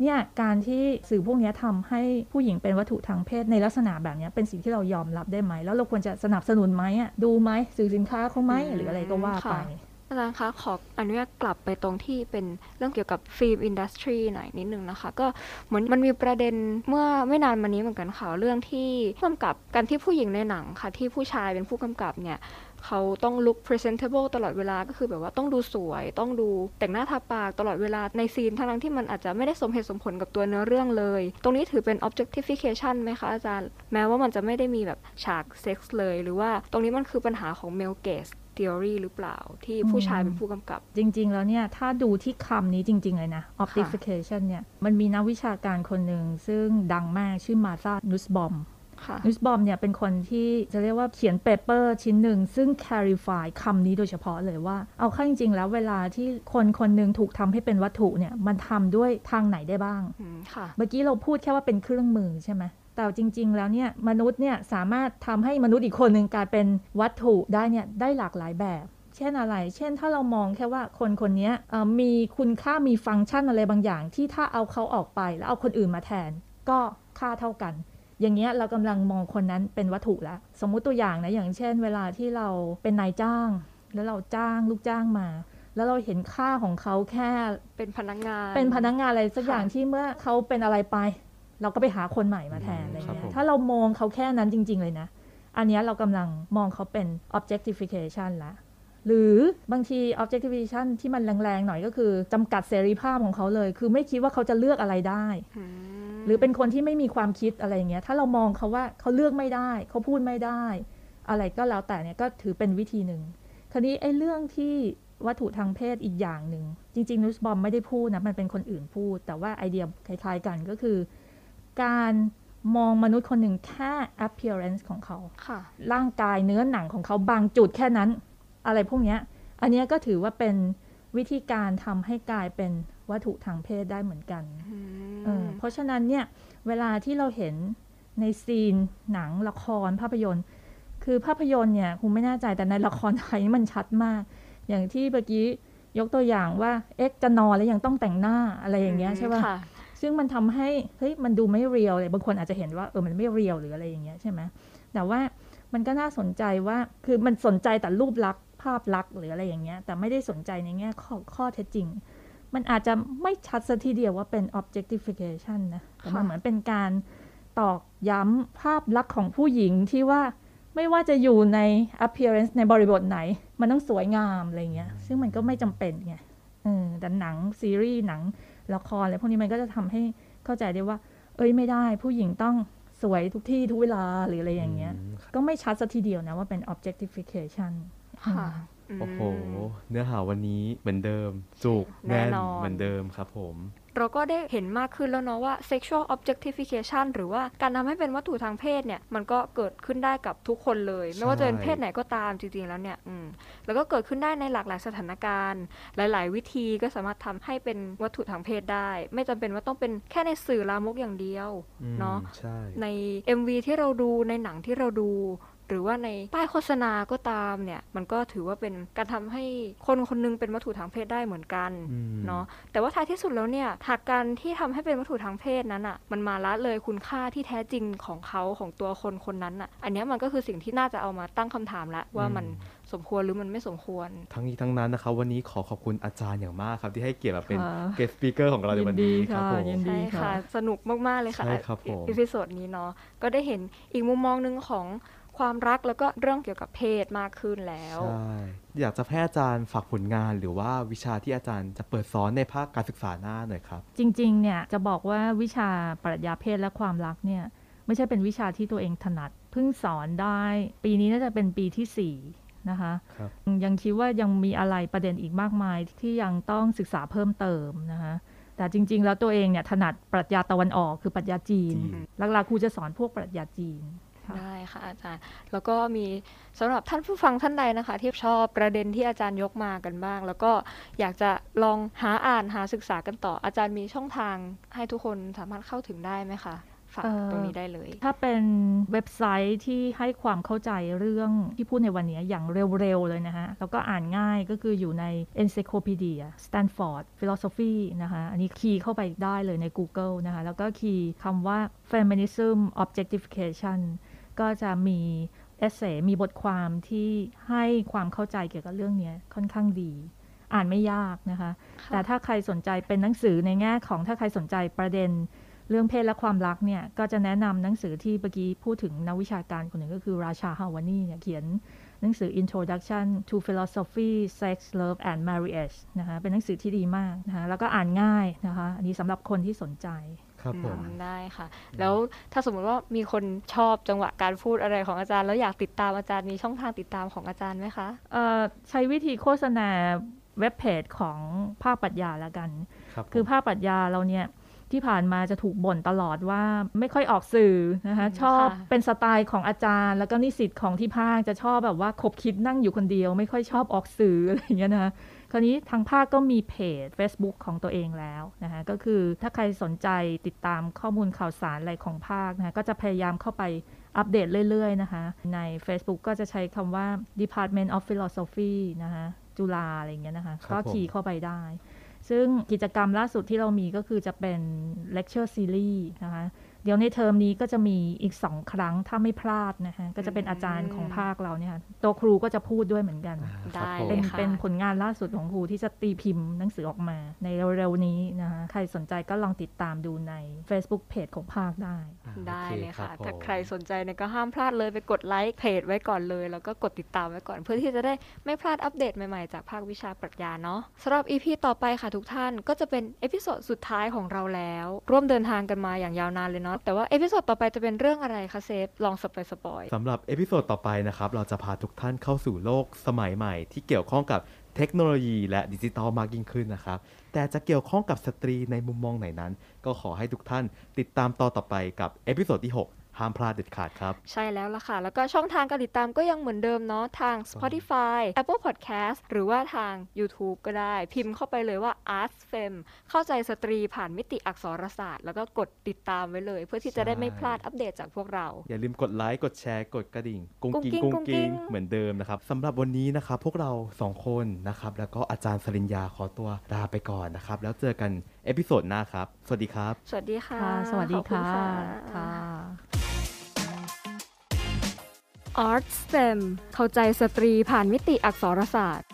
เนี่ยการที่สื่อพวกเนี้ยทำให้ผู้หญิงเป็นวัตถุทางเพศในลักษณะแบบเนี้ยเป็นสิ่งที่เรายอมรับได้ไหม แล้วเราควรจะสนับสนุนไหมอะดูไหมสื่อสินค้าเขาไหมอืมหรืออะไรก็ว่าไปค่ะอาจารย์คะขออนุญาตกลับไปตรงที่เป็นเรื่องเกี่ยวกับฟิล์มอินดัสทรีหน่อยนิดนึงนะคะ ก็เหมือนมันมีประเด็นเมื่อไม่นานมานี้เหมือนกันค่ะ เรื่องที่ผู้กำกับการที่ผู้หญิงในหนังค่ะ ที่ผู้ชายเป็นผู้กำกับเนี่ย เขาต้อง look presentable ตลอดเวลาก็คือแบบว่าต้องดูสวย ต้องดูแต่งหน้าทาปากตลอดเวลาในซีนทั้งๆที่มันอาจจะไม่ได้สมเหตุสมผลกับตัวเนื้อเรื่องเลย ตรงนี้ถือเป็น objectification ไหมคะอาจารย์ แม้ว่ามันจะไม่ได้มีแบบฉากเซ็กส์เลย หรือว่าตรงนี้มันคือปัญหาของ male gaze theory หรือเปล่าที่ผู้ชายเป็นผู้กำกับ จริง ๆ แล้วเนี่ย ถ้าดูที่คำนี้จริง ๆ เลยนะ objectification เนี่ย มันมีนักวิชาการคนหนึ่งซึ่งดังมากชื่อมาธานุสบอม ค่ะนุสบอมเนี่ยเป็นคนที่จะเรียกว่าเขียนเปเปอร์ชิ้นหนึ่ง ซึ่ง clarify คำนี้โดยเฉพาะเลยว่า เอาเข้าจริง ๆ แล้วเวลาที่คนคนหนึ่งถูกทำให้เป็นวัตถุเนี่ย มันทำด้วยทางไหนได้บ้างอืมค่ะเมื่อกี้เราพูดแค่ว่าเป็นเครื่องมือใช่ไหมแต่จริง ๆ แล้วเนี่ยมนุษย์เนี่ยสามารถทำให้มนุษย์อีกคนหนึ่งกลายเป็นวัตถุได้เนี่ยได้หลากหลายแบบเช่นอะไร เช่น ถ้าเรามองแค่ว่าคนคนนี้เอ่อมีคุณค่ามีฟังก์ชันอะไรบางอย่าง ที่ถ้าเอาเขาออกไปแล้วเอาคนอื่นมาแทน ก็ค่าเท่ากัน อย่างเงี้ยเรากำลังมองคนนั้นเป็นวัตถุแล้ว สมมุติตัวอย่างนะอย่างเช่น เวลาที่เราเป็นนายจ้าง แล้วเราจ้างลูกจ้างมา แล้วเราเห็นค่าของเขาแค่เป็นพนักงาน เป็นพนักงานอะไรสักค่ะอย่างที่เมื่อเขาเป็นอะไรไป เราก็ไปหาคนใหม่มาแทนอะไรครับเงี้ผยมถ้าเรามองเขาแค่นั้นจริง ๆ เลยนะ อันเนี้ยเรากำลังมองเขาเป็น objectification ละหรือบางที objectification ที่มันแรงๆ หน่อยก็คือจำกัดเสรีภาพของเขาเลย คือไม่คิดว่าเขาจะเลือกอะไรได้อืม หรือเป็นคนที่ไม่มีความคิดอะไรอย่างเงี้ยถ้าเรามองเขาว่าเขาเลือกไม่ได้ เขาพูดไม่ได้ อะไรก็แล้วแต่เนี่ยก็ถือเป็นวิธีหนึ่งคราวนี้ไอ้เรื่องที่วัตถุทางเพศอีกอย่างหนึ่ง จริงๆนุสบอมไม่ได้พูดนะมันเป็นคนอื่นพูด แต่ว่าไอเดียคล้ายๆกันก็คือ การมองมนุษย์คนหนึ่งแค่ appearance ของเขาค่ะร่างกายเนื้อหนังของเขาบางจุดแค่นั้น อะไรพวกเนี้ยอันเนี้ยก็ถือว่าเป็นวิธีการทำให้กลายเป็น วัตถุทางเพศได้เหมือนกันอืมเออเพราะฉะนั้นเนี่ยเวลาที่เราเห็นในซีนหนังละครภาพยนตร์ คือภาพยนตร์เนี่ยคงไม่แน่ใจแต่ในละครไทยนี่มันชัดมาก อย่างที่เมื่อกี้ยกตัวอย่างว่าเอ็กซ์จะนอนแล้วยังต้องแต่งหน้าอะไรอย่างเงี้ยใช่ป่ะค่ะซึ่งมันทำให้เฮ้ยมันดูไม่เรียลเลยบางคนอาจจะเห็นว่าเออมันไม่เรียลหรืออะไรอย่างเงี้ยใช่ไหมแต่ว่ามันก็น่าสนใจว่าคือมันสนใจแต่รูปลักษณ์ภาพลักษณ์หรืออะไรอย่างเงี้ยแต่ไม่ได้สนใจในแง่ข้อข้อเท็จจริง มันอาจจะไม่ชัดซะทีเดียวว่าเป็น objectification นะแต่มันค่ะเหมือนเป็นการตอกย้ำภาพลักษณ์ของผู้หญิงที่ว่าไม่ว่าจะอยู่ใน appearance ในบริบทไหน มันต้องสวยงามอะไรเงี้ย ซึ่งมันก็ไม่จำเป็นไงเออแต่หนังซีรีส์หนังละครอะไรพวกนี้มันก็จะทำให้เข้าใจได้ว่า เอ้ยไม่ได้ผู้หญิงต้องสวยทุกที่ทุกเวลาหรืออะไรอย่างเงี้ยมก็ไม่ชัดซะทีเดียวนะว่าเป็น objectification ค่ะ โอ้โหมเนื้อหาวันนี้เหมือนเดิมจุกแน่แน่นนอนเหมือนเดิมครับผมเราก็ได้เห็นมากขึ้นแล้วเนาะว่า sexual objectification หรือว่าการทำให้เป็นวัตถุทางเพศเนี่ย มันก็เกิดขึ้นได้กับทุกคนเลย ไม่ว่าจะเป็นเพศไหนก็ตามจริงๆแล้วเนี่ยอืมแล้วก็เกิดขึ้นได้ในหลากหลายสถานการณ์ หลาย ๆ วิธีก็สามารถทำให้เป็นวัตถุทางเพศได้ ไม่จำเป็นว่าต้องเป็นแค่ในสื่อลามกอย่างเดียวอืมเนาะใช่ใน MV ที่เราดูในหนังที่เราดู หรือว่าในป้ายโฆษณาก็ตามเนี่ย มันก็ถือว่าเป็นการทำให้คนคนหนึงเป็นวัตถุทางเพศได้เหมือนกันอืมเนาะแต่ว่าท้ายที่สุดแล้วเนี่ยหากการที่ทำให้เป็นวัตถุทางเพศนั้นอะ่ะ มันมาละเลยคุณค่าที่แท้จริงของเขาของตัวคนคนนั้นอะ่ะ อันเนี้ยมันก็คือสิ่งที่น่าจะเอามาตั้งคำถามแล้วว่ามันสมควรหรือมันไม่สมควร ทั้งนี้ทั้งนั้นนะครับวันนี้ขอขอบคุณอาจารย์อย่างมากครับ ที่ให้เกียรติมาเป็นค่ะเกสต์สปีกเกอร์ของเราในวันนี้ยินดีครับค่ะผมยินดีใช่ค่ะค่ะ สนุกมาก ๆ เลยค่ะใช่ครับผม episode นี้เนาะก็ได้เห็นอีกมุมมองหนึ่งของ ความรักแล้วก็เรื่องเกี่ยวกับเพศมากขึ้นแล้ว ใช่ อยากจะให้อาจารย์ฝากผลงานหรือว่าวิชาที่อาจารย์จะเปิดสอนในภาคการศึกษาหน้าหน่อยครับ จริง ๆ เนี่ย จะบอกว่าวิชาปรัชญาเพศและความรักเนี่ย ไม่ใช่เป็นวิชาที่ตัวเองถนัด เพิ่งสอนได้ ปีนี้น่าจะเป็นปีที่ 4 นะคะครับยังคิดว่ายังมีอะไรประเด็นอีกมากมายที่ยังต้องศึกษาเพิ่มเติมนะคะแต่จริง ๆ แล้วตัวเองเนี่ยถนัดปรัชญาตะวันออกคือปรัชญาจีนจีนหลักๆครูจะสอนพวกปรัชญาจีน ค่ะ ได้ค่ะอาจารย์ แล้วก็มีสำหรับท่านผู้ฟังท่านใดนะคะ ที่ชอบประเด็นที่อาจารย์ยกมากันบ้าง แล้วก็อยากจะลองหาอ่านหาศึกษากันต่อ อาจารย์มีช่องทางให้ทุกคนสามารถเข้าถึงได้ไหมคะฝากเอ่อ ตรงนี้ได้เลย ถ้าเป็นเว็บไซต์ที่ให้ความเข้าใจเรื่องที่พูดในวันนี้อย่างเร็ว ๆ เลยนะคะแล้วก็อ่านง่ายก็คืออยู่ใน Encyclopedia Stanford Philosophy นะคะอันนี้คีย์เข้าไปได้เลยใน Google นะคะแล้วก็คีย์คำว่า Feminism Objectification ก็จะมีเอเซมีบทความที่ให้ความเข้าใจเกี่ยวกับเรื่องนี้ค่อนข้างดี อ่านไม่ยากนะคะค่ะแต่ถ้าใครสนใจเป็นหนังสือในแง่ของถ้าใครสนใจประเด็นเรื่องเพศและความรักเนี่ยก็จะแนะนำหนังสือที่เมื่อกี้พูดถึงนักวิชาการคนหนึ่งก็คือราชาฮาวานีเนี่ยเขียนหนังสือ Introduction to Philosophy Sex Love and Marriage นะคะเป็นหนังสือที่ดีมากนะคะแล้วก็อ่านง่ายนะคะ อันนี้สำหรับคนที่สนใจ ครับผมอืมได้ค่ะ แล้วถ้าสมมติว่ามีคนชอบจังหวะการพูดอะไรของอาจารย์ แล้วอยากติดตามอาจารย์มีช่องทางติดตามของอาจารย์ไหมคะเอ่อใช้วิธีโฆษณาเว็บเพจของภาคปรัชญาแล้วกันครับผมคือภาคปรัชญาเราเนี่ยที่ผ่านมาจะถูกบ่นตลอดว่าไม่ค่อยออกสื่อนะคะอืมชอบค่ะเป็นสไตล์ของอาจารย์ แล้วก็นิสิตของที่ภาคจะชอบแบบว่าคบคิดนั่งอยู่คนเดียว ไม่ค่อยชอบออกสื่ออะไรอย่างเงี้ยนะคะ คราวนี้ทางภาคก็มีเพจ Facebook ของตัวเองแล้วนะคะก็คือถ้าใครสนใจติดตามข้อมูลข่าวสารอะไรของภาคนะคะก็จะพยายามเข้าไปอัปเดตเรื่อยๆนะคะใน Facebook ก็จะใช้คำว่า Department of Philosophy นะคะจุฬาอะไรอย่างเงี้ยนะคะครับก็ผมคีย์เข้าไปได้ ซึ่งกิจกรรมล่าสุดที่เรามีก็คือจะเป็น lecture series นะคะ เดี๋ยวในเทอมนี้ก็จะมีอีกสองครั้งถ้าไม่พลาดนะคะก็จะเป็นอาจารย์ของภาคเราเนี่ยค่ะตัวครูก็จะพูดด้วยเหมือนกันได้ครับผมเป็นเลยค่ะเป็นผลงานล่าสุดของครูที่จะตีพิมพ์หนังสือออกมา ในเร็วๆนี้นะคะใครสนใจก็ลองติดตามดูใน Facebook Page ของภาคได้ ได้โอเลยค่ะครับผมถ้าใครสนใจเนี่ยก็ห้ามพลาดเลยไปกดไลค์เพจไว้ก่อนเลย แล้วก็กดติดตามไว้ก่อน เพื่อที่จะได้ไม่พลาดอัปเดตใหม่ๆ จากภาควิชาปรัชญาเนาะสำหรับ EP ต่อไปค่ะทุกท่านก็จะเป็น episode สุดท้ายของเราแล้ว ร่วมเดินทางกันมาอย่างยาวนานเลยเนาะแต่ว่า episode ต่อไปจะเป็นเรื่องอะไรคะเซฟลอง spoil spoil สำหรับ episode ต่อไปนะครับเราจะพาทุกท่านเข้าสู่โลกสมัยใหม่ ที่เกี่ยวข้องกับเทคโนโลยีและดิจิตอลมากยิ่งขึ้นนะครับ แต่จะเกี่ยวข้องกับสตรีในมุมมองไหนนั้น ก็ขอให้ทุกท่านติดตามตอนต่อไปกับ episode ที่ 6 ห้ามพลาดเด็ดขาดครับ ใช่แล้วล่ะค่ะ แล้วก็ช่องทางการติดตามก็ยังเหมือนเดิมเนาะทาง Spotify Apple Podcast หรือว่าทาง YouTube ก็ได้ พิมพ์เข้าไปเลยว่า Art Fem เข้าใจสตรีผ่านมิติอักษรศาสตร์ แล้วก็กดติดตามไว้เลย เพื่อที่จะได้ไม่พลาดอัปเดตจากพวกเรา อย่าลืมกดไลค์กดแชร์กดกระดิ่งกุ้งกิ้งกุ้กุ้งงกิ้กิ้งงเหมือนเดิมนะครับสำหรับวันนี้นะครับพวกเราสองคนนะครับแล้วก็อาจารย์สริญญาขอตัวลาไปก่อนนะครับแล้วเจอกัน episode หน้าครับ สวัสดีครับ สวัสดีค่ะค่ะสวัสดีขอบคุณค่ะค่ะ Art Fem เข้าใจสตรีผ่านมิติอักษรศาสตร์